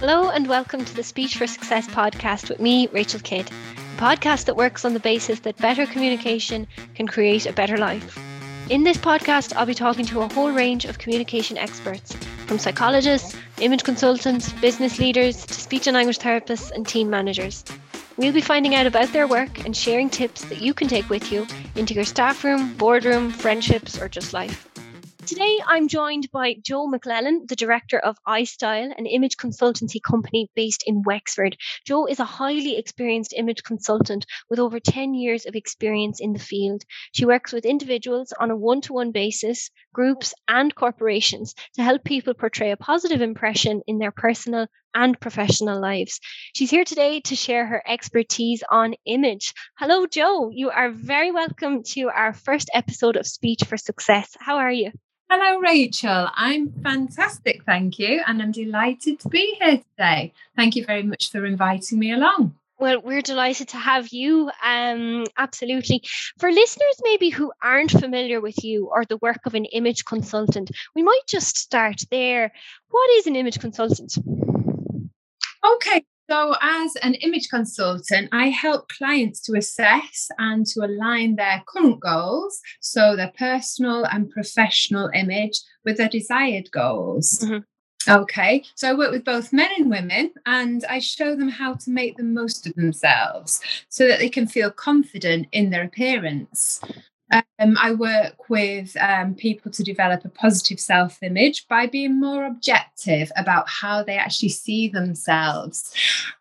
Hello, and welcome to the Speech for Success podcast with me, Rachel Kidd, a podcast that works on the basis that better communication can create a better life. In this podcast, I'll be talking to a whole range of communication experts, from psychologists, image consultants, business leaders, to speech and language therapists and team managers. We'll be finding out about their work and sharing tips that you can take with you into your staff room, boardroom, friendships, or just life. Today, I'm joined by Joe McClellan, the director of iStyle, an image consultancy company based in Wexford. Joe is a highly experienced image consultant with over 10 years of experience in the field. She works with individuals on a one to one basis, groups, and corporations to help people portray a positive impression in their personal and professional lives. She's here today to share her expertise on image. Hello, Joe. You are very welcome to our first episode of Speech for Success. How are you? Hello, Rachel. I'm fantastic, thank you. And I'm delighted to be here today. Thank you very much for inviting me along. Well, we're delighted to have you. Um, absolutely. For listeners maybe who aren't familiar with you or the work of an image consultant, we might just start there. What is an image consultant? Okay, so, as an image consultant, I help clients to assess and to align their current goals, so their personal and professional image, with their desired goals. Mm-hmm. Okay, so I work with both men and women and I show them how to make the most of themselves so that they can feel confident in their appearance. Um, I work with um, people to develop a positive self image by being more objective about how they actually see themselves.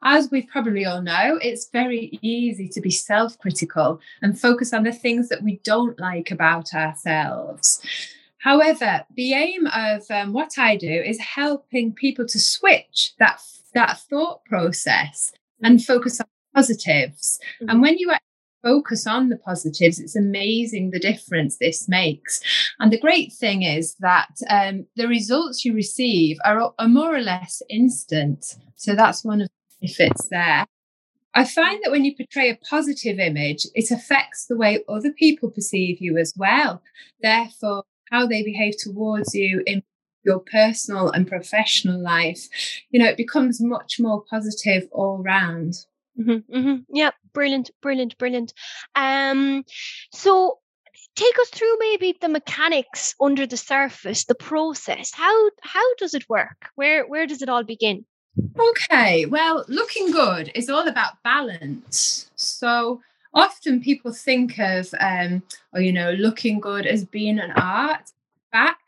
As we probably all know, it's very easy to be self critical and focus on the things that we don't like about ourselves. However, the aim of um, what I do is helping people to switch that, that thought process and focus on positives. Mm-hmm. And when you focus on the positives, it's amazing the difference this makes. And the great thing is that um, the results you receive are, are more or less instant. So that's one of the benefits there. I find that when you portray a positive image, it affects the way other people perceive you as well. Therefore, how they behave towards you in your personal and professional life, you know, it becomes much more positive all round. Mm-hmm, mm-hmm. Brilliant, brilliant, brilliant. Um, so take us through maybe the mechanics under the surface, the process. How how does it work? Where where does it all begin? Okay, well, looking good is all about balance. So often people think of, um, or you know, looking good as being an art. Fact,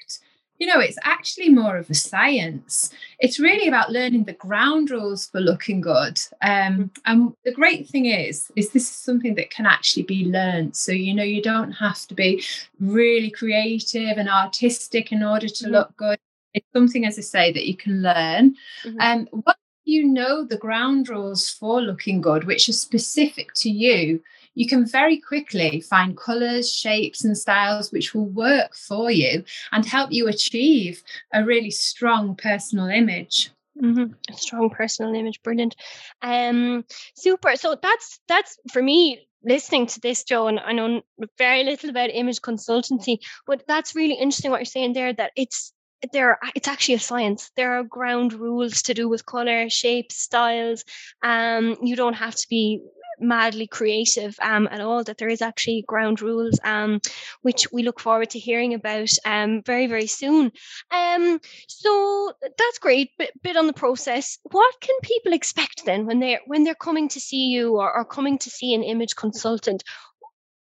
you know, it's actually more of a science. It's really about learning the ground rules for looking good. Um, and the great thing is, is this is something that can actually be learned. So you know, you don't have to be really creative and artistic in order to mm-hmm. look good. It's something, as I say, that you can learn. Mm-hmm. And um, once you know the ground rules for looking good, which are specific to you, you can very quickly find colors, shapes, and styles which will work for you and help you achieve a really strong personal image. Mm-hmm. A strong personal image, brilliant. Um, super. So that's that's for me listening to this, Joe, and I know very little about image consultancy, but that's really interesting what you're saying there. That it's there it's actually a science there are ground rules to do with color shapes styles um you don't have to be madly creative um, at all, that there is actually ground rules, um, which we look forward to hearing about um, very, very soon. Um, so that's great. Bit, bit on the process. What can people expect then when they're when they're coming to see you or, or coming to see an image consultant?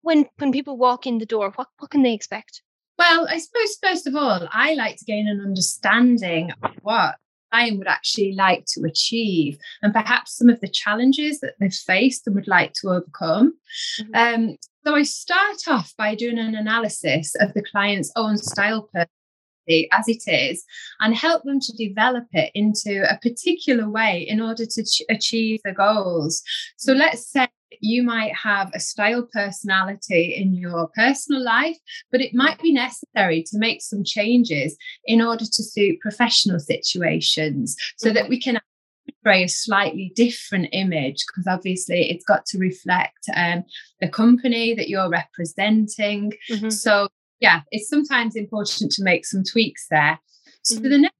When when people walk in the door, what, what can they expect? Well, I suppose first of all, I like to gain an understanding of what client would actually like to achieve and perhaps some of the challenges that they've faced and would like to overcome. Mm-hmm. Um, so I start off by doing an analysis of the client's own style as it is and help them to develop it into a particular way in order to ch- achieve the goals. So let's say you might have a style personality in your personal life, but it might be necessary to make some changes in order to suit professional situations so that we can portray a slightly different image because obviously it's got to reflect um, the company that you're representing. Mm-hmm. So, yeah, it's sometimes important to make some tweaks there. So, mm-hmm. the next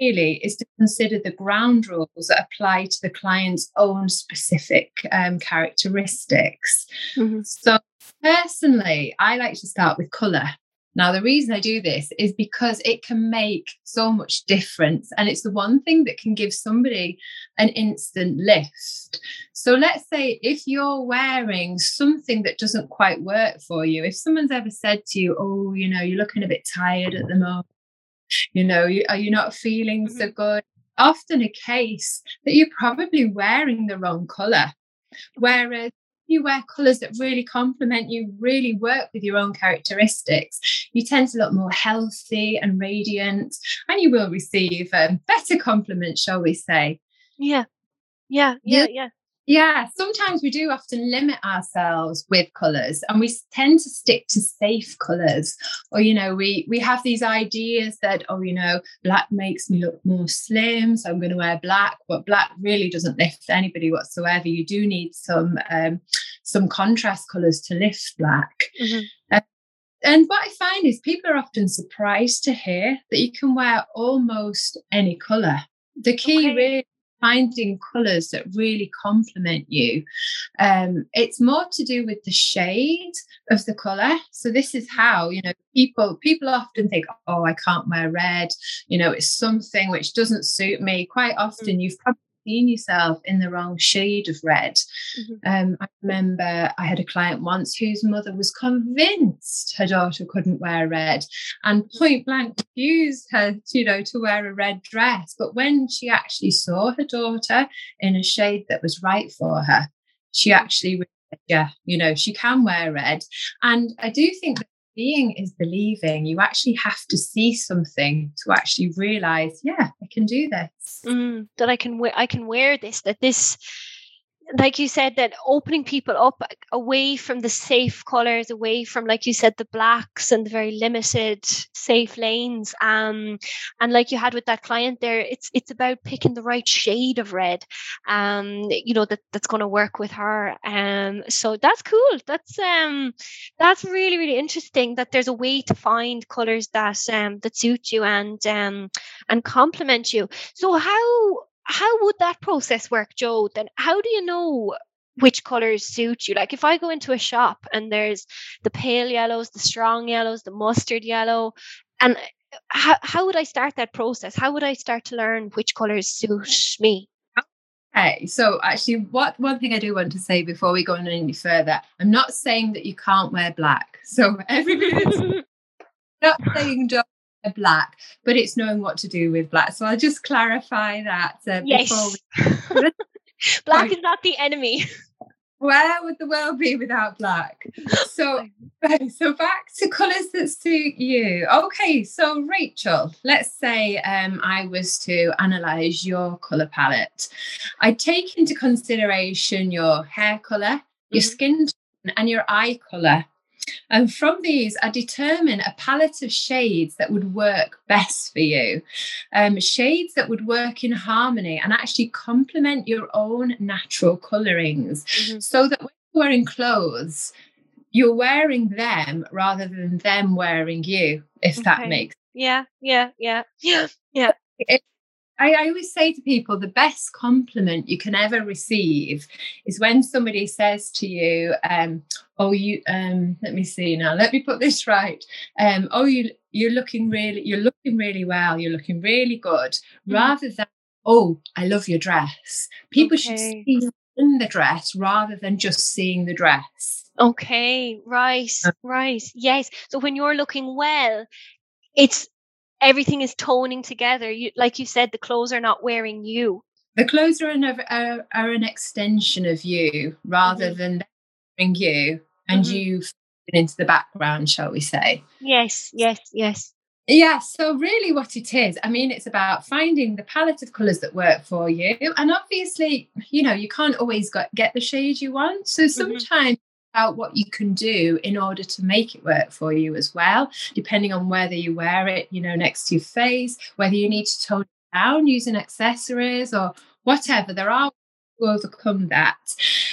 really is to consider the ground rules that apply to the client's own specific um, characteristics. Mm-hmm. So, personally, I like to start with colour. Now, the reason I do this is because it can make so much difference. And it's the one thing that can give somebody an instant lift. So, let's say if you're wearing something that doesn't quite work for you, if someone's ever said to you, Oh, you know, you're looking a bit tired at the moment, you know, are you not feeling so mm-hmm. good? Often a case that you're probably wearing the wrong color. Whereas you wear colours that really complement you, really work with your own characteristics, you tend to look more healthy and radiant, and you will receive um, better compliments, shall we say. Yeah. Yeah, yeah, yeah. Yeah, sometimes we do often limit ourselves with colours and we tend to stick to safe colours. Or, you know, we we have these ideas that, oh, you know, black makes me look more slim, so I'm going to wear black, but black really doesn't lift anybody whatsoever. You do need some um, some contrast colours to lift black. Mm-hmm. Uh, and what I find is people are often surprised to hear that you can wear almost any colour. The key okay. really finding colors that really complement you. Um, it's more to do with the shade of the color. So this is how you know people people often think, oh, I can't wear red. You know, it's something which doesn't suit me. Quite often, mm. you've probably seen yourself in the wrong shade of red. Mm-hmm. Um, I remember I had a client once whose mother was convinced her daughter couldn't wear red and point blank refused her, you know, to wear a red dress. But when she actually saw her daughter in a shade that was right for her, she actually yeah, you know, she can wear red. And I do think that seeing is believing. You actually have to see something to actually realize, yeah, I can do this. Mm, that I can I can wear this. That this like you said that opening people up away from the safe colors away from like you said the blacks and the very limited safe lanes um and like you had with that client there it's it's about picking the right shade of red um you know that that's going to work with her um so that's cool. That's um that's really really interesting that there's a way to find colors that um that suit you and um and complement you. So how how would that process work, Joe? Then how do you know which colors suit you? Like if I go into a shop and there's the pale yellows, the strong yellows, the mustard yellow, and uh, how, how would I start that process? How would I start to learn which colors suit me? Okay, so actually, what one thing I do want to say before we go on any further, I'm not saying that you can't wear black. So everybody, not saying don't black, but it's knowing what to do with black. So I'll just clarify that uh, yes. before we. black is not the enemy. Where would the world be without black? So, so back to colours that suit you. Okay, so Rachel, let's say um, I was to analyse your colour palette. I take into consideration your hair colour, your mm-hmm. skin tone, and your eye colour. And from these, I determine a palette of shades that would work best for you. Um, shades that would work in harmony and actually complement your own natural colorings mm-hmm. so that when you're wearing clothes, you're wearing them rather than them wearing you, if okay. that makes Yeah, yeah, yeah, yeah, yeah. It, I, I, always say to people the best compliment you can ever receive is when somebody says to you, um, "Oh, you." Um, let me see now. Let me put this right. Um, oh, you you're looking really you're looking really well. You're looking really good. Mm-hmm. Rather than, "Oh, I love your dress." People okay. should see in the dress rather than just seeing the dress. Okay, right, uh right. Yes. So when you're looking well, it's everything is toning together. You, like you said, the clothes are not wearing you. The clothes are an, are, are an extension of you rather mm-hmm. than wearing you and mm-hmm. you into the background, shall we say? Yes, yes, yes. Yeah, so really what it is, I mean, it's about finding the palette of colours that work for you. And obviously, you know, you can't always got, get the shade you want. So mm-hmm. What you can do in order to make it work for you as well, depending on whether you wear it, you know, next to your face, whether you need to tone it down using accessories or whatever. There are to overcome that.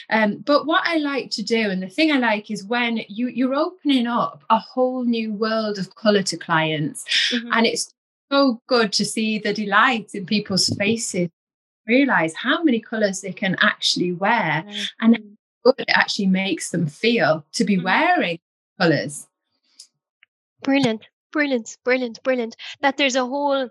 Um, but what I like to do, and the thing I like is when you you're opening up a whole new world of colour to clients, mm-hmm. and it's so good to see the delight in people's faces, realize how many colors they can actually wear mm-hmm. and good it actually makes them feel to be mm-hmm. wearing colors. Brilliant, brilliant, brilliant, brilliant. That there's a whole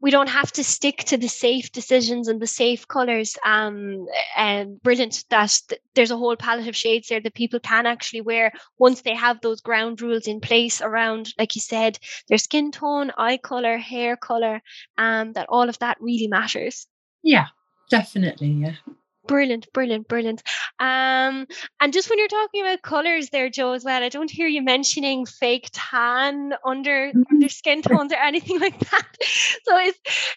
we don't have to stick to the safe decisions and the safe colors. Um, and brilliant that th- there's a whole palette of shades there that people can actually wear once they have those ground rules in place around, like you said, their skin tone, eye color, hair color, um, that all of that really matters. Yeah, definitely. Yeah. Brilliant, brilliant, brilliant. Um, and just when you're talking about colors there, Joe, as well, I don't hear you mentioning fake tan under under skin tones or anything like that. So is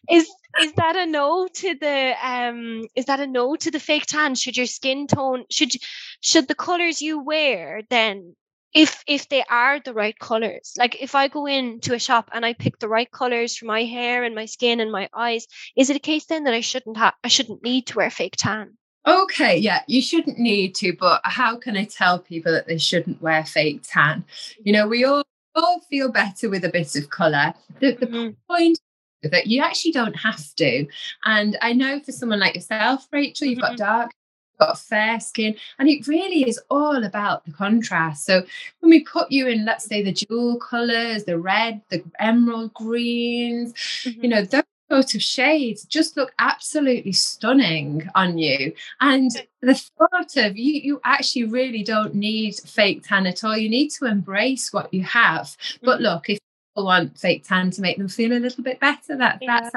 is is that a no to the um is that a no to the fake tan? Should your skin tone should should the colors you wear then if if they are the right colors like if i go into a shop and i pick the right colors for my hair and my skin and my eyes is it a case then that i shouldn't have i shouldn't need to wear fake tan okay yeah you shouldn't need to but how can i tell people that they shouldn't wear fake tan you know we all all feel better with a bit of color the, the mm-hmm. point that you actually don't have to and i know for someone like yourself rachel you've mm-hmm. got dark got fair skin and it really is all about the contrast so when we put you in let's say the jewel colors the red the emerald greens mm-hmm. you know those sort of shades just look absolutely stunning on you and the thought of you you actually really don't need fake tan at all you need to embrace what you have mm-hmm. but look if people want fake tan to make them feel a little bit better that yeah.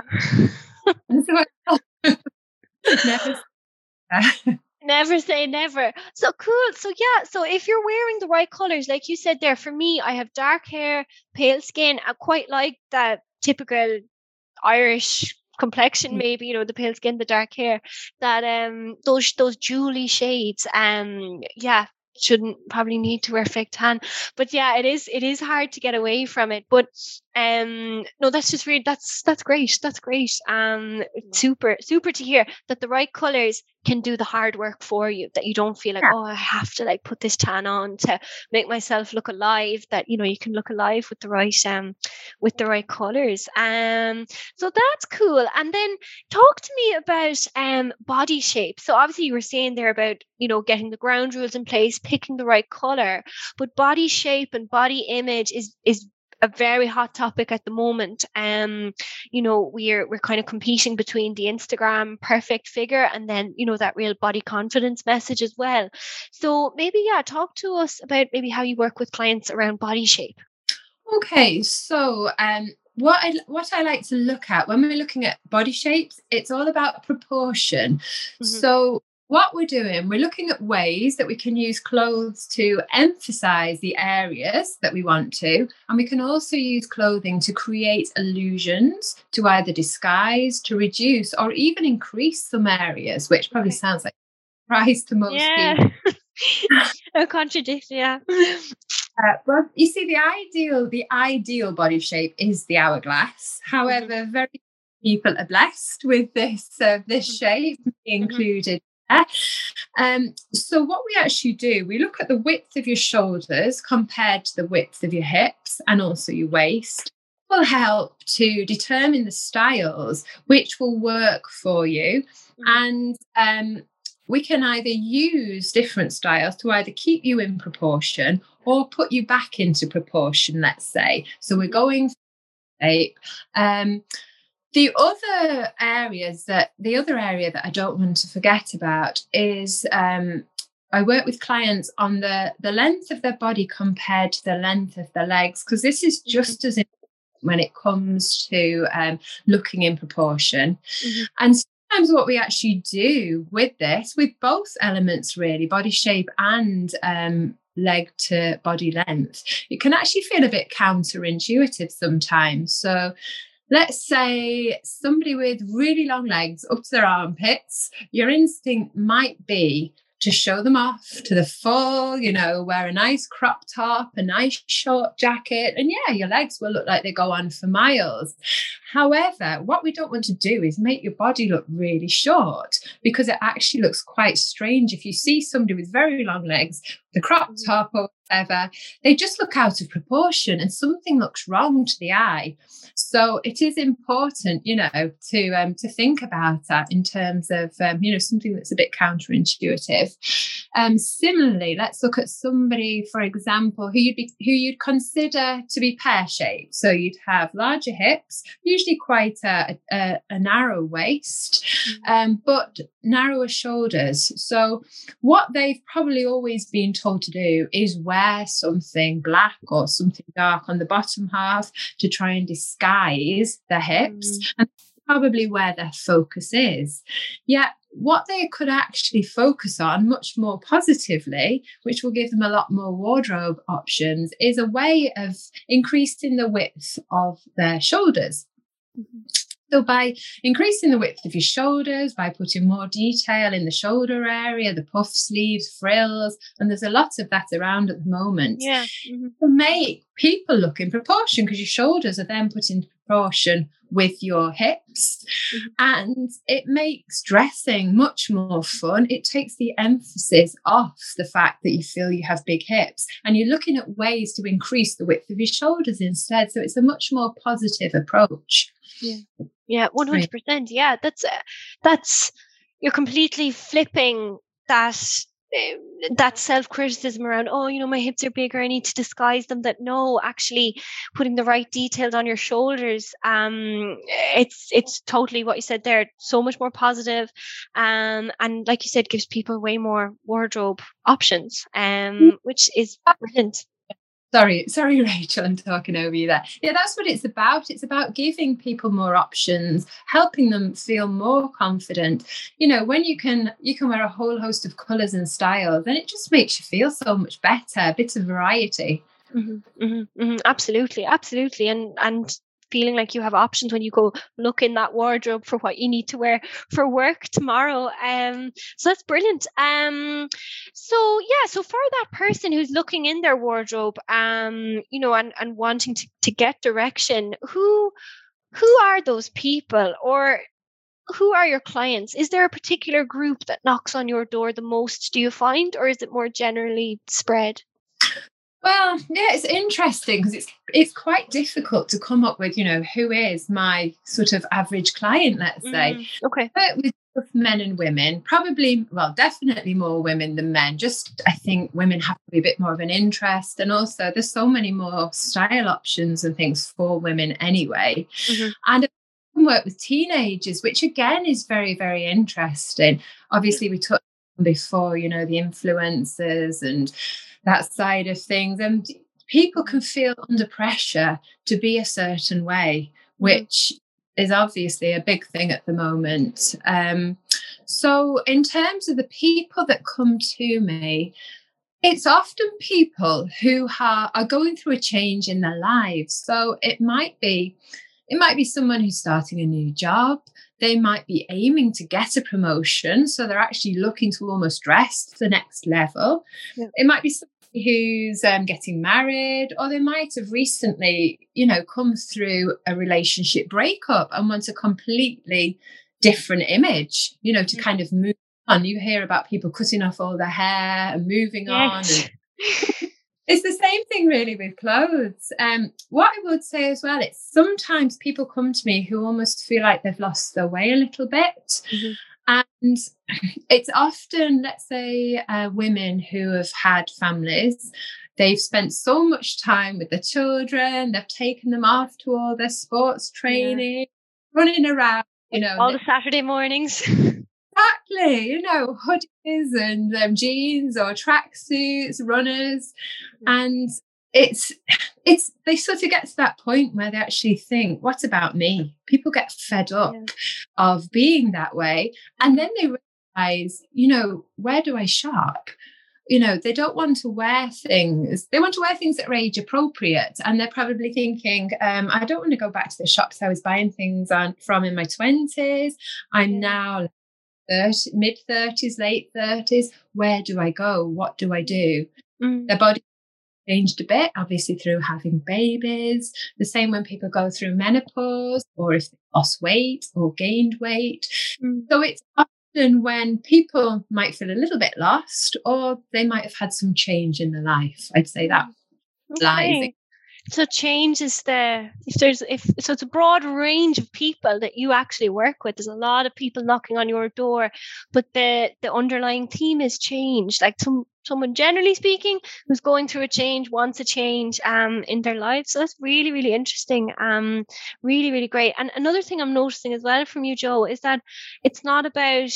that's never Never say never. So cool. So yeah, so if you're wearing the right colors, like you said there, for me, I have dark hair, pale skin. I quite like that typical Irish complexion, mm. maybe, you know, the pale skin, the dark hair, that um those those jewelly shades. Um yeah, shouldn't probably need to wear fake tan but yeah it is it is hard to get away from it but um no that's just really that's that's great. That's great. Um super super to hear that the right colors can do the hard work for you that you don't feel like yeah. oh i have to like put this tan on to make myself look alive that you know you can look alive with the right um with the right colors um so that's cool. And then talk to me about um body shape. So obviously you were saying there about you know getting the ground rules in place picking the right color but body shape and body image is is a very hot topic at the moment. Um, you know, we're we're kind of competing between the Instagram perfect figure and then, you know, that real body confidence message as well. So maybe yeah, talk to us about maybe how you work with clients around body shape. Okay, so um what I what I like to look at when we're looking at body shapes, it's all about proportion. Mm-hmm. So what we're doing, we're looking at ways that we can use clothes to emphasize the areas that we want to. And we can also use clothing to create illusions, to either disguise, to reduce, or even increase some areas, which probably sounds like surprise to most yeah. people. a contradiction, yeah. Uh, well, you see, the ideal, the ideal body shape is the hourglass. Mm-hmm. However, very people are blessed with this uh, this mm-hmm. shape, mm-hmm. included um, so what we actually do, we look at the width of your shoulders compared to the width of your hips and also your waist. Will help to determine the styles which will work for you, mm-hmm. and um, we can either use different styles to either keep you in proportion or put you back into proportion. Let's say so. We're going shape. Um, the other areas that the other area that I don't want to forget about is um, I work with clients on the the length of their body compared to the length of their legs because this is mm-hmm. just as important when it comes to um, looking in proportion. Mm-hmm. And sometimes what we actually do with this, with both elements really, body shape and um, leg to body length, it can actually feel a bit counterintuitive sometimes. So let's say somebody with really long legs up to their armpits, your instinct might be to show them off to the full, you know, wear a nice crop top, a nice short jacket, and yeah, your legs will look like they go on for miles. However, what we don't want to do is make your body look really short because it actually looks quite strange if you see somebody with very long legs, the crop mm-hmm. top over ever, they just look out of proportion and something looks wrong to the eye. So it is important, you know, to um, to think about that in terms of um, you know something that's a bit counterintuitive. Um, similarly, let's look at somebody, for example, who you'd be who you'd consider to be pear shaped. So you'd have larger hips, usually quite a, a, a narrow waist, mm-hmm. um, but narrower shoulders. So what they've probably always been told to do is wear something black or something dark on the bottom half to try and disguise their hips. Mm. And probably where their focus is. Yet, what they could actually focus on much more positively, which will give them a lot more wardrobe options, is a way of increasing the width of their shoulders. Mm-hmm. So, by increasing the width of your shoulders, by putting more detail in the shoulder area, the puff sleeves, frills, and there's a lot of that around at the moment, yeah. Mm-hmm. to make people look in proportion because your shoulders are then put in proportion with your hips. Mm-hmm. And it makes dressing much more fun. It takes the emphasis off the fact that you feel you have big hips and you're looking at ways to increase the width of your shoulders instead. So it's a much more positive approach. Yeah. Yeah, 100%. Yeah, that's uh, that's you're completely flipping that eh, that self criticism around, oh, you know, my hips are bigger, I need to disguise them. That no, actually putting the right details on your shoulders, um, it's it's totally what you said there, so much more positive, um, and like you said, gives people way more wardrobe options, um, mm. which is brilliant sorry sorry rachel i'm talking over you there. Yeah that's what it's about. It's about giving people more options helping them feel more confident. You know when you can you can wear a whole host of colors and styles then it just makes you feel so much better a bit of variety. Mm-hmm, mm-hmm, mm-hmm. Absolutely, absolutely, and and feeling like you have options when you go look in that wardrobe for what you need to wear for work tomorrow. Um, so that's brilliant. Um, so yeah, so for that person who's looking in their wardrobe, um, you know, and, and wanting to, to get direction, who who are those people or who are your clients? Is there a particular group that knocks on your door the most, do you find, or is it more generally spread? Well, yeah, it's interesting because it's it's quite difficult to come up with, you know, who is my sort of average client, let's say. Mm, okay. But with men and women, probably, well, definitely more women than men. Just I think women have to be a bit more of an interest. And also there's so many more style options and things for women anyway. Mm-hmm. And I can work with teenagers, which again is very, very interesting. Obviously, we talked before, you know, the influencers and that side of things. And people can feel under pressure to be a certain way, which is obviously a big thing at the moment. Um, so, in terms of the people that come to me, it's often people who are, are going through a change in their lives. So it might be it might be someone who's starting a new job. They might be aiming to get a promotion. So they're actually looking to almost dress to the next level. Yeah. It might be who's um, getting married, or they might have recently, you know, come through a relationship breakup and want a completely different image, you know, to kind of move on. You hear about people cutting off all their hair and moving yes. on. And it's the same thing really with clothes. Um, what I would say as well, it's sometimes people come to me who almost feel like they've lost their way a little bit. Mm-hmm. And it's often, let's say, uh, women who have had families. They've spent so much time with the children, they've taken them off to all their sports training, yeah. running around, you know. All the Saturday mornings. exactly, you know, hoodies and um, jeans or tracksuits, runners. And it's it's they sort of get to that point where they actually think what about me? People get fed up yeah. of being that way. And then they realize you know where do i shop? You know they don't want to wear things they want to wear things that are age appropriate. And they're probably thinking um, i don't want to go back to the shops i was buying things on, from in my 20s i'm now 30, mid 30s late 30s where do i go? What do i do? Mm. their body changed a bit, obviously through having babies. The same when people go through menopause or if they lost weight or gained weight. Mm. So it's often when people might feel a little bit lost or they might have had some change in their life. I'd say that okay. lies so change is the if there's if so it's a broad range of people that you actually work with. There's a lot of people knocking on your door but the the underlying theme is change. Like some someone generally speaking who's going through a change wants a change um in their life so that's really really interesting um really really great. And another thing i'm noticing as well from you joe is that it's not about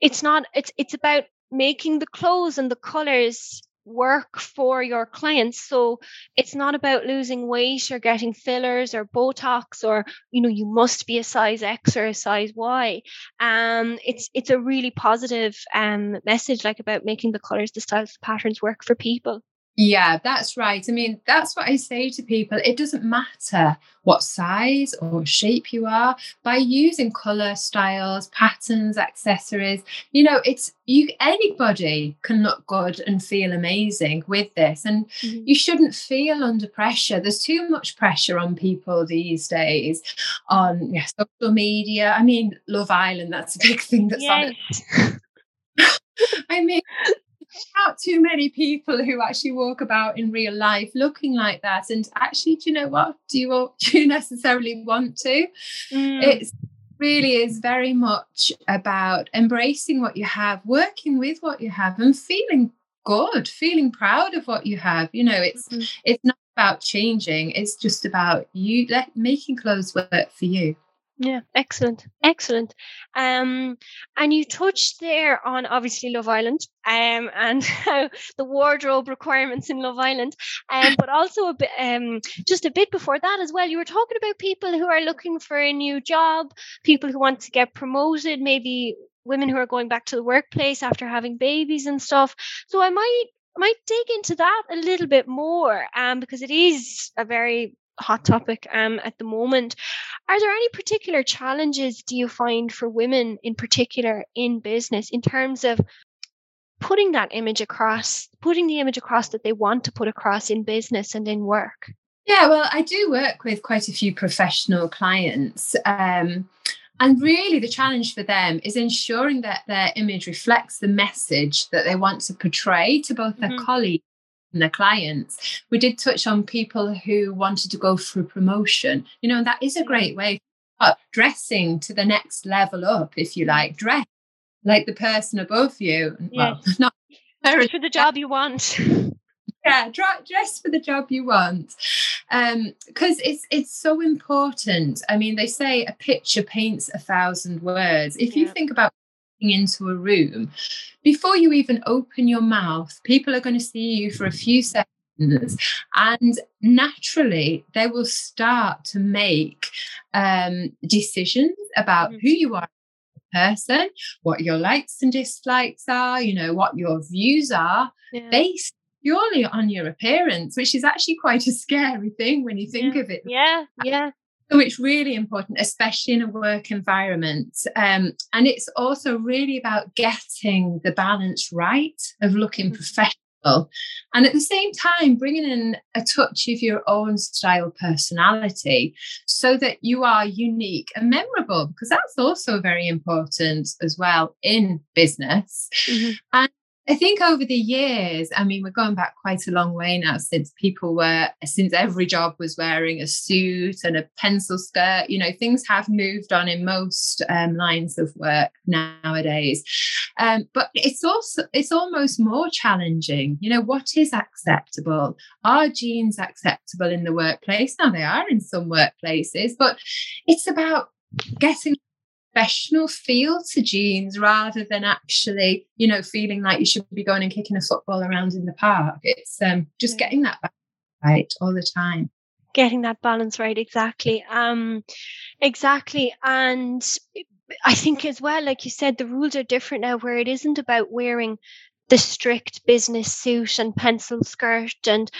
it's not it's it's about making the clothes and the colors work for your clients. So it's not about losing weight or getting fillers or botox or you know you must be a size x or a size y. Um it's it's a really positive um message like about making the colors the styles the patterns work for people yeah, that's right. I mean, that's what I say to people. It doesn't matter what size or shape you are by using color, styles, patterns, accessories. You know, it's you anybody can look good and feel amazing with this and mm-hmm. you shouldn't feel under pressure. There's too much pressure on people these days on yeah, social media. I mean, Love Island, that's a big thing that's yes. on it. I mean, too many people who actually walk about in real life looking like that. And actually, do you know what? Do you do you necessarily want to? Mm. It's really is very much about embracing what you have, working with what you have, and feeling good, feeling proud of what you have. You know, it's mm-hmm. it's not about changing; it's just about you let, making clothes work for you. Yeah, excellent, excellent. Um, and you touched there on obviously Love Island, um, and how the wardrobe requirements in Love Island, um, but also a bit, um, just a bit before that as well. You were talking about people who are looking for a new job, people who want to get promoted, maybe women who are going back to the workplace after having babies and stuff. So I might might dig into that a little bit more, um, because it is a very hot topic um, at the moment. Are there any particular challenges do you find for women in particular in business in terms of putting that image across, putting the image across that they want to put across in business and in work? Yeah, well, I do work with quite a few professional clients. Um, and really, the challenge for them is ensuring that their image reflects the message that they want to portray to both their mm-hmm. colleagues their clients. We did touch on people who wanted to go for promotion. You know, that is a great way of dressing to the next level up, if you like. Dress like the person above you. Well, not dress for the job you want. yeah, dress for the job you want, Um, because it's it's so important. I mean, they say a picture paints a thousand words. If yeah. you think about into a room, before you even open your mouth, people are going to see you for a few seconds. And naturally, they will start to make um, decisions about mm-hmm. who you are person, what your likes and dislikes are, you know, what your views are, yeah. based purely on your appearance, which is actually quite a scary thing when you think yeah. of it. Yeah, yeah. So it's really important, especially in a work environment. Um, and it's also really about getting the balance right of looking mm-hmm. professional. And at the same time, bringing in a touch of your own style personality so that you are unique and memorable, because that's also very important as well in business. Mm-hmm. And I think over the years, I mean, we're going back quite a long way now since people were, since every job was wearing a suit and a pencil skirt. You know, things have moved on in most um, lines of work nowadays. Um, but it's also, it's almost more challenging. You know, what is acceptable? Are jeans acceptable in the workplace? Now, they are in some workplaces, but it's about getting professional feel to jeans rather than actually, you know, feeling like you should be going and kicking a football around in the park. It's um, just getting that right all the time. Getting that balance right, exactly. Um, exactly. And I think as well, like you said, the rules are different now where it isn't about wearing the strict business suit and pencil skirt and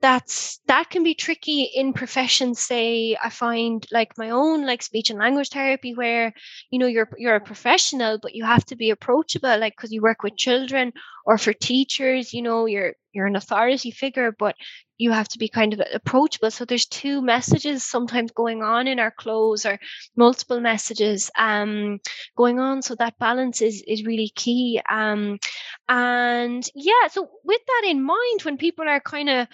that's that can be tricky in professions say i find like my own like speech and language therapy where you know you're you're a professional but you have to be approachable like because you work with children or for teachers you know you're you're an authority figure but you have to be kind of approachable so there's two messages sometimes going on in our clothes or multiple messages um going on so that balance is is really key um and yeah so with that in mind when people are kind of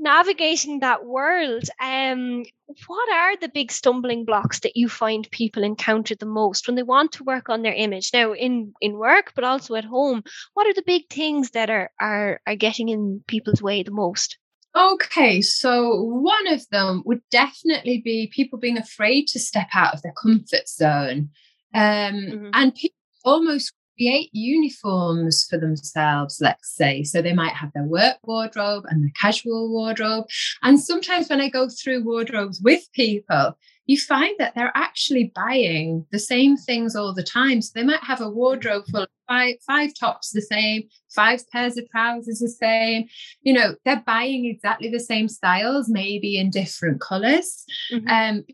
navigating that world, um, what are the big stumbling blocks that you find people encounter the most when they want to work on their image? Now, in in work, but also at home, what are the big things that are are are getting in people's way the most? Okay, so one of them would definitely be people being afraid to step out of their comfort zone. Um, mm-hmm. And people almost create uniforms for themselves, let's say. So they might have their work wardrobe and their casual wardrobe. And sometimes when I go through wardrobes with people, you find that they're actually buying the same things all the time. So they might have a wardrobe full of five, five tops the same, five pairs of trousers the same. You know, they're buying exactly the same styles, maybe in different colors. Mm-hmm. Um,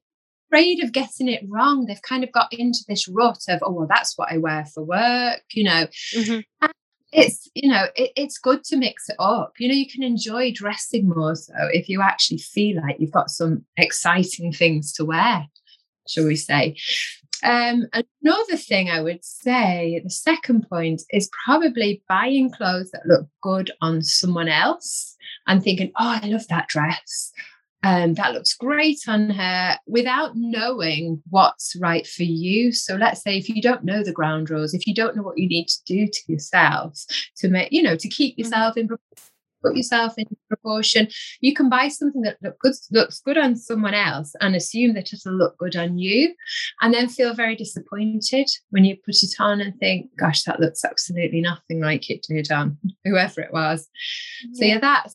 afraid of getting it wrong. They've kind of got into this rut of, oh, well, that's what I wear for work, you know. Mm-hmm. It's, you know, it, it's good to mix it up. You know, you can enjoy dressing more so if you actually feel like you've got some exciting things to wear, shall we say. Um, another thing I would say, the second point is probably buying clothes that look good on someone else and thinking, oh, I love that dress um, that looks great on her without knowing what's right for you. So let's say if you don't know the ground rules, if you don't know what you need to do to yourself to make, you know, to keep mm-hmm. yourself in put yourself in proportion. You can buy something that look good, looks good on someone else and assume that it'll look good on you, and then feel very disappointed when you put it on and think, "Gosh, that looks absolutely nothing like it did on whoever it was." Yeah. So yeah, that's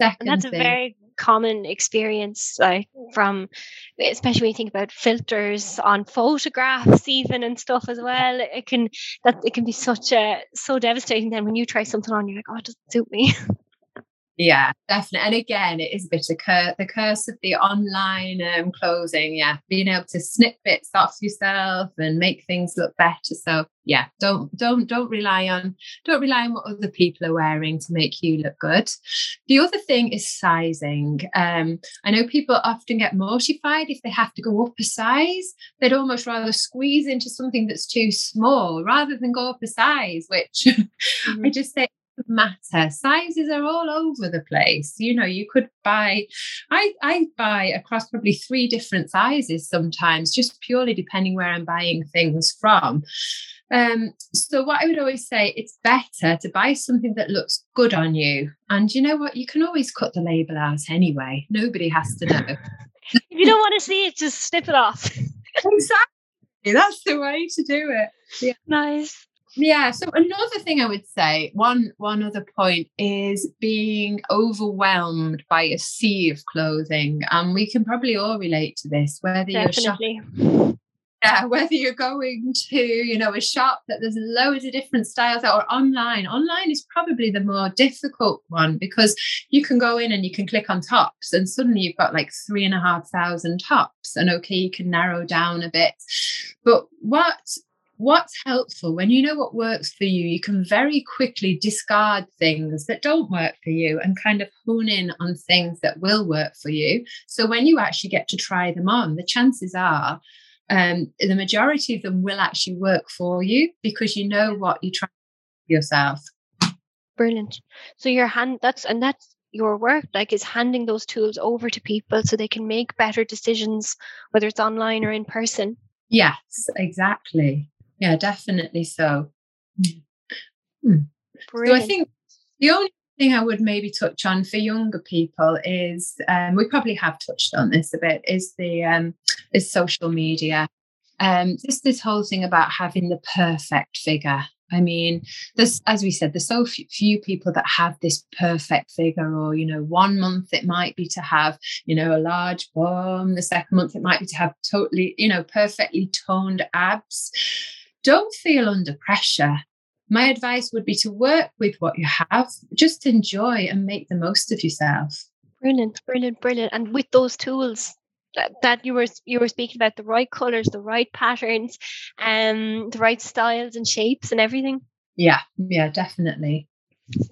second. And that's thing. a very common experience like from especially when you think about filters on photographs even and stuff as well it can that it can be such a so devastating then when you try something on you're like oh it doesn't suit me Yeah, definitely. And again, it is a bit of cur- the curse of the online um, closing. Yeah, being able to snip bits off yourself and make things look better. So yeah, don't don't don't rely on don't rely on what other people are wearing to make you look good. The other thing is sizing. Um, I know people often get mortified if they have to go up a size. They'd almost rather squeeze into something that's too small rather than go up a size, which mm-hmm. I just say matter sizes are all over the place you know you could buy i i buy across probably three different sizes sometimes just purely depending where i'm buying things from um, so what I would always say, it's better to buy something that looks good on you. And you know what? You can always cut the label out anyway. Nobody has to know. if you don't want to see it, just snip it off. exactly. That's the way to do it. Yeah. Nice yeah so another thing i would say one one other point is being overwhelmed by a sea of clothing and we can probably all relate to this whether Definitely. you're shopping yeah, whether you're going to, you know, a shop that there's loads of different styles or online. Online is probably the more difficult one because you can go in and you can click on tops and suddenly you've got like three and a half thousand tops. And okay, you can narrow down a bit. But what what's helpful when you know what works for you you can very quickly discard things that don't work for you and kind of hone in on things that will work for you. So when you actually get to try them on the chances are um, the majority of them will actually work for you because you know what you try yourself. Brilliant. So your hand that's and that's your work like is handing those tools over to people so they can make better decisions whether it's online or in person. Yes exactly yeah, definitely so. Hmm. So I think the only thing I would maybe touch on for younger people is um, we probably have touched on this a bit is the um, is social media. Um, just this whole thing about having the perfect figure. I mean, there's, as we said, there's so few people that have this perfect figure, or, you know, one month it might be to have, you know, a large bum, the second month it might be to have totally, you know, perfectly toned abs don't feel under pressure. My advice would be to work with what you have, just enjoy and make the most of yourself. Brilliant, brilliant, brilliant. And with those tools, that, you were you were speaking about the right colors, the right patterns, um, the right styles and shapes and everything. Yeah, yeah, definitely.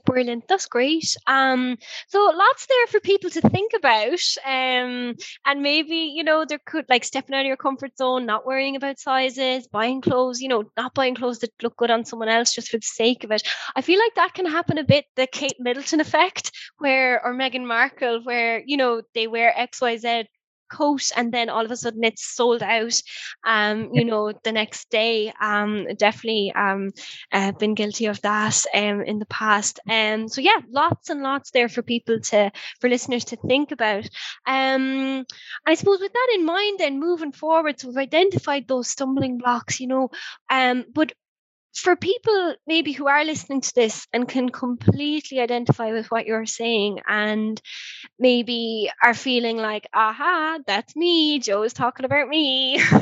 Brilliant. That's great. Um, so lots there for people to think about. Um, and maybe, you know, there could like stepping out of your comfort zone, not worrying about sizes, buying clothes, you know, not buying clothes that look good on someone else just for the sake of it. I feel like that can happen a bit, the Kate Middleton effect, where or Meghan Markle, where, you know, they wear XYZ coat and then all of a sudden it's sold out um you know the next day um definitely um uh, been guilty of that um in the past. Um so yeah lots and lots there for people to for listeners to think about. Um i suppose with that in mind then moving forward so we've identified those stumbling blocks you know um but for people maybe who are listening to this and can completely identify with what you're saying and maybe are feeling like aha that's me joe is talking about me.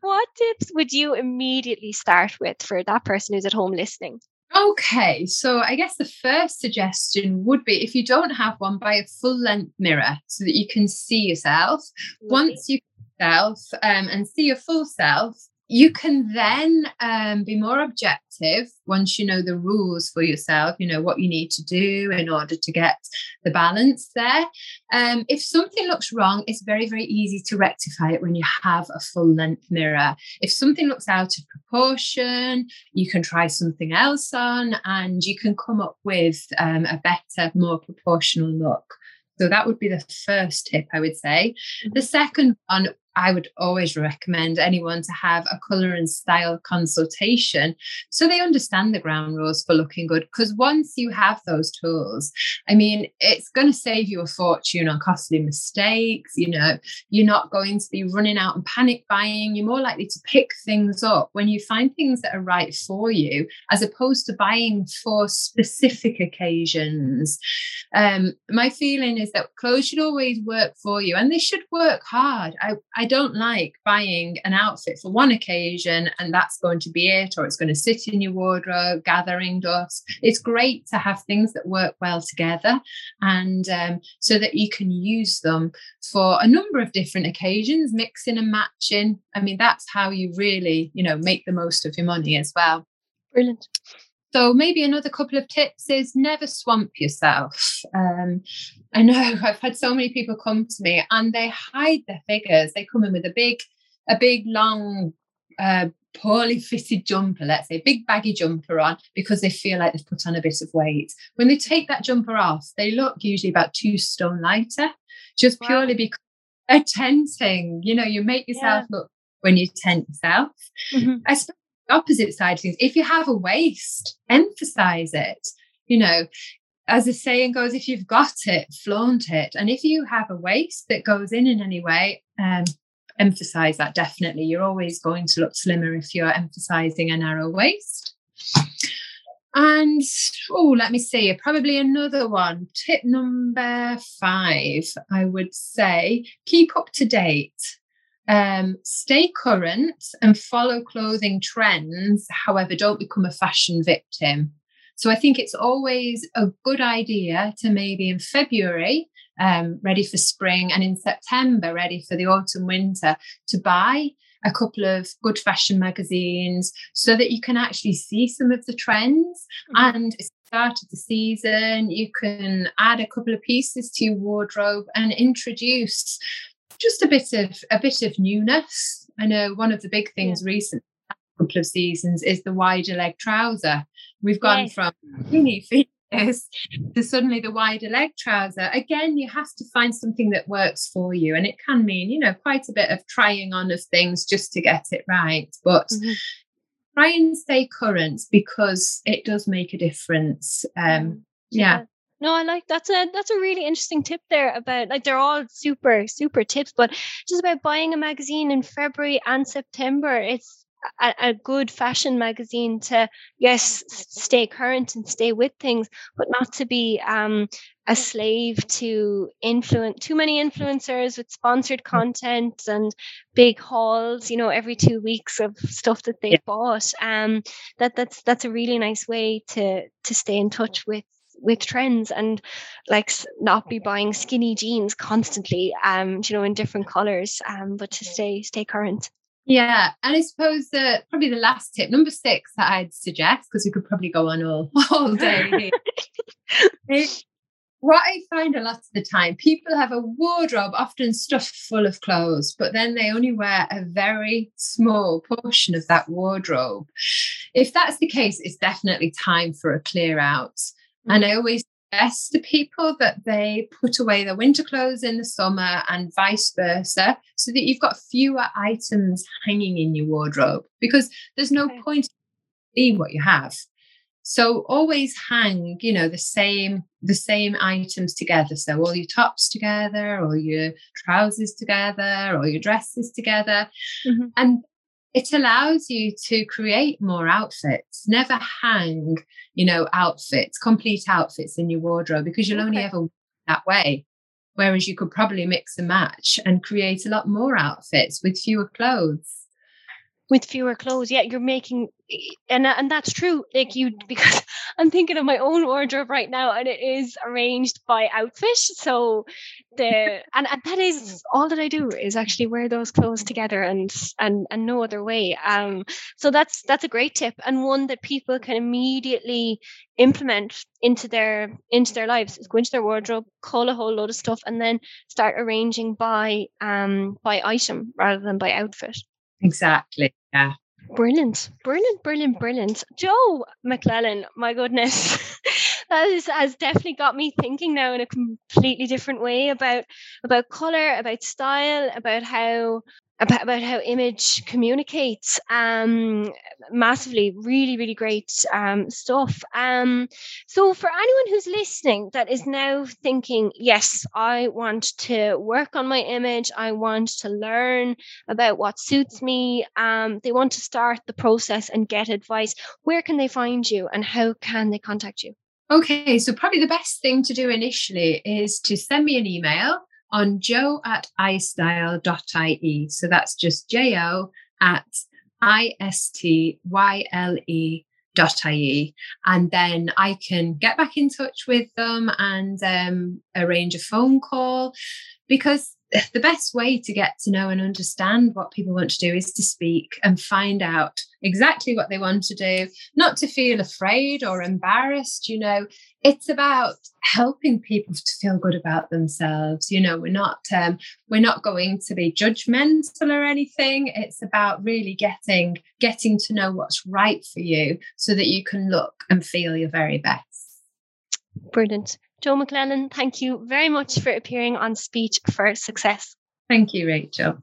What tips would you immediately start with for that person who's at home listening? Okay, so I guess the first suggestion would be if you don't have one, buy a full length mirror so that you can see yourself. Once you yourself um, and see your full self, you can then um, be more objective once you know the rules for yourself you know what you need to do in order to get the balance there um, if something looks wrong it's very very easy to rectify it when you have a full length mirror if something looks out of proportion you can try something else on and you can come up with um, a better more proportional look so that would be the first tip I would say. The mm-hmm. second one I would always recommend anyone to have a color and style consultation so they understand the ground rules for looking good. Because once you have those tools, I mean, it's going to save you a fortune on costly mistakes. You know, you're not going to be running out and panic buying. You're more likely to pick things up when you find things that are right for you, as opposed to buying for specific occasions. Um, my feeling is that clothes should always work for you and they should work hard. I, I don't like buying an outfit for one occasion and that's going to be it, or it's going to sit in your wardrobe gathering dust. It's great to have things that work well together and um, so that you can use them for a number of different occasions, mixing and matching. I mean, that's how you really, you know, make the most of your money as well. Brilliant. So maybe another couple of tips is never swamp yourself. Um, I know I've had so many people come to me and they hide their figures. They come in with a big, a big long, uh, poorly fitted jumper, let's say, big baggy jumper on because they feel like they've put on a bit of weight. When they take that jumper off, they look usually about two stone lighter, just wow. purely because they're tenting. You know, you make yourself yeah. look when you tent yourself. Mm-hmm. I suppose opposite side things. If you have a waist, emphasize it. You know, as the saying goes, if you've got it, flaunt it. And if you have a waist that goes in in any way, um, emphasize that definitely. You're always going to look slimmer if you're emphasizing a narrow waist. And oh, let me see, probably another one. Tip number five, I would say keep up to date um, stay current and follow clothing trends. However, don't become a fashion victim. So I think it's always a good idea to maybe in February, um, ready for spring, and in September, ready for the autumn winter, to buy a couple of good fashion magazines so that you can actually see some of the trends. Mm-hmm. And start of the season, you can add a couple of pieces to your wardrobe and introduce just a bit of a bit of newness. I know one of the big things yeah. recently couple of seasons is the wider leg trouser. We've gone yes. from mini fitness to suddenly the wider leg trouser. Again, you have to find something that works for you. And it can mean, you know, quite a bit of trying on of things just to get it right. But mm-hmm. try and stay current because it does make a difference. Um, yeah. yeah. No, I like that's a that's a really interesting tip there about like they're all super super tips, but just about buying a magazine in February and September. It's a, a, good fashion magazine to yes stay current and stay with things, but not to be um, a slave to influence too many influencers with sponsored content and big hauls. You know, every two weeks of stuff that they yeah. bought. Um, that that's that's a really nice way to to stay in touch with with trends and like not be buying skinny jeans constantly um you know in different colors um but to stay stay current yeah, and I suppose that probably the last tip, number six, that I'd suggest, because we could probably go on all, all day, what I find a lot of the time, people have a wardrobe often stuffed full of clothes, but then they only wear a very small portion of that wardrobe. If that's the case, it's definitely time for a clear out. And I always suggest to people that they put away their winter clothes in the summer and vice versa, so that you've got fewer items hanging in your wardrobe because there's no okay. point in what you have. So always hang, you know, the same the same items together. So all your tops together, or your trousers together, or your dresses together, mm-hmm. and it allows you to create more outfits. Never hang, you know, outfits, complete outfits in your wardrobe because you'll okay. only ever that way. Whereas you could probably mix and match and create a lot more outfits with fewer clothes with fewer clothes. Yeah you're making and and that's true like you because i'm thinking of my own wardrobe right now and it is arranged by outfit so the and, and that is all that i do is actually wear those clothes together and and and no other way. Um so that's that's a great tip and one that people can immediately implement into their into their lives is go into their wardrobe call a whole load of stuff and then start arranging by um by item rather than by outfit Exactly. Yeah. Brilliant, brilliant, brilliant, brilliant. Joe McClellan, my goodness. that is, has definitely got me thinking now in a completely different way about about color, about style, about how about, about how image communicates um massively really really great um stuff. Um so for anyone who's listening that is now thinking yes i want to work on my image i want to learn about what suits me um they want to start the process and get advice where can they find you and how can they contact you? Okay so probably the best thing to do initially is to send me an email on joe at istyle.ie. So that's just jo at I-S-T-Y-L-E ie and then i can get back in touch with them and um, arrange a phone call because the best way to get to know and understand what people want to do is to speak and find out exactly what they want to do, not to feel afraid or embarrassed. You know, it's about helping people to feel good about themselves. You know, we're not um, we're not going to be judgmental or anything. It's about really getting getting to know what's right for you so that you can look and feel your very best. Brilliant. Joe McClellan, thank you very much for appearing on Speech for Success. Thank you, Rachel.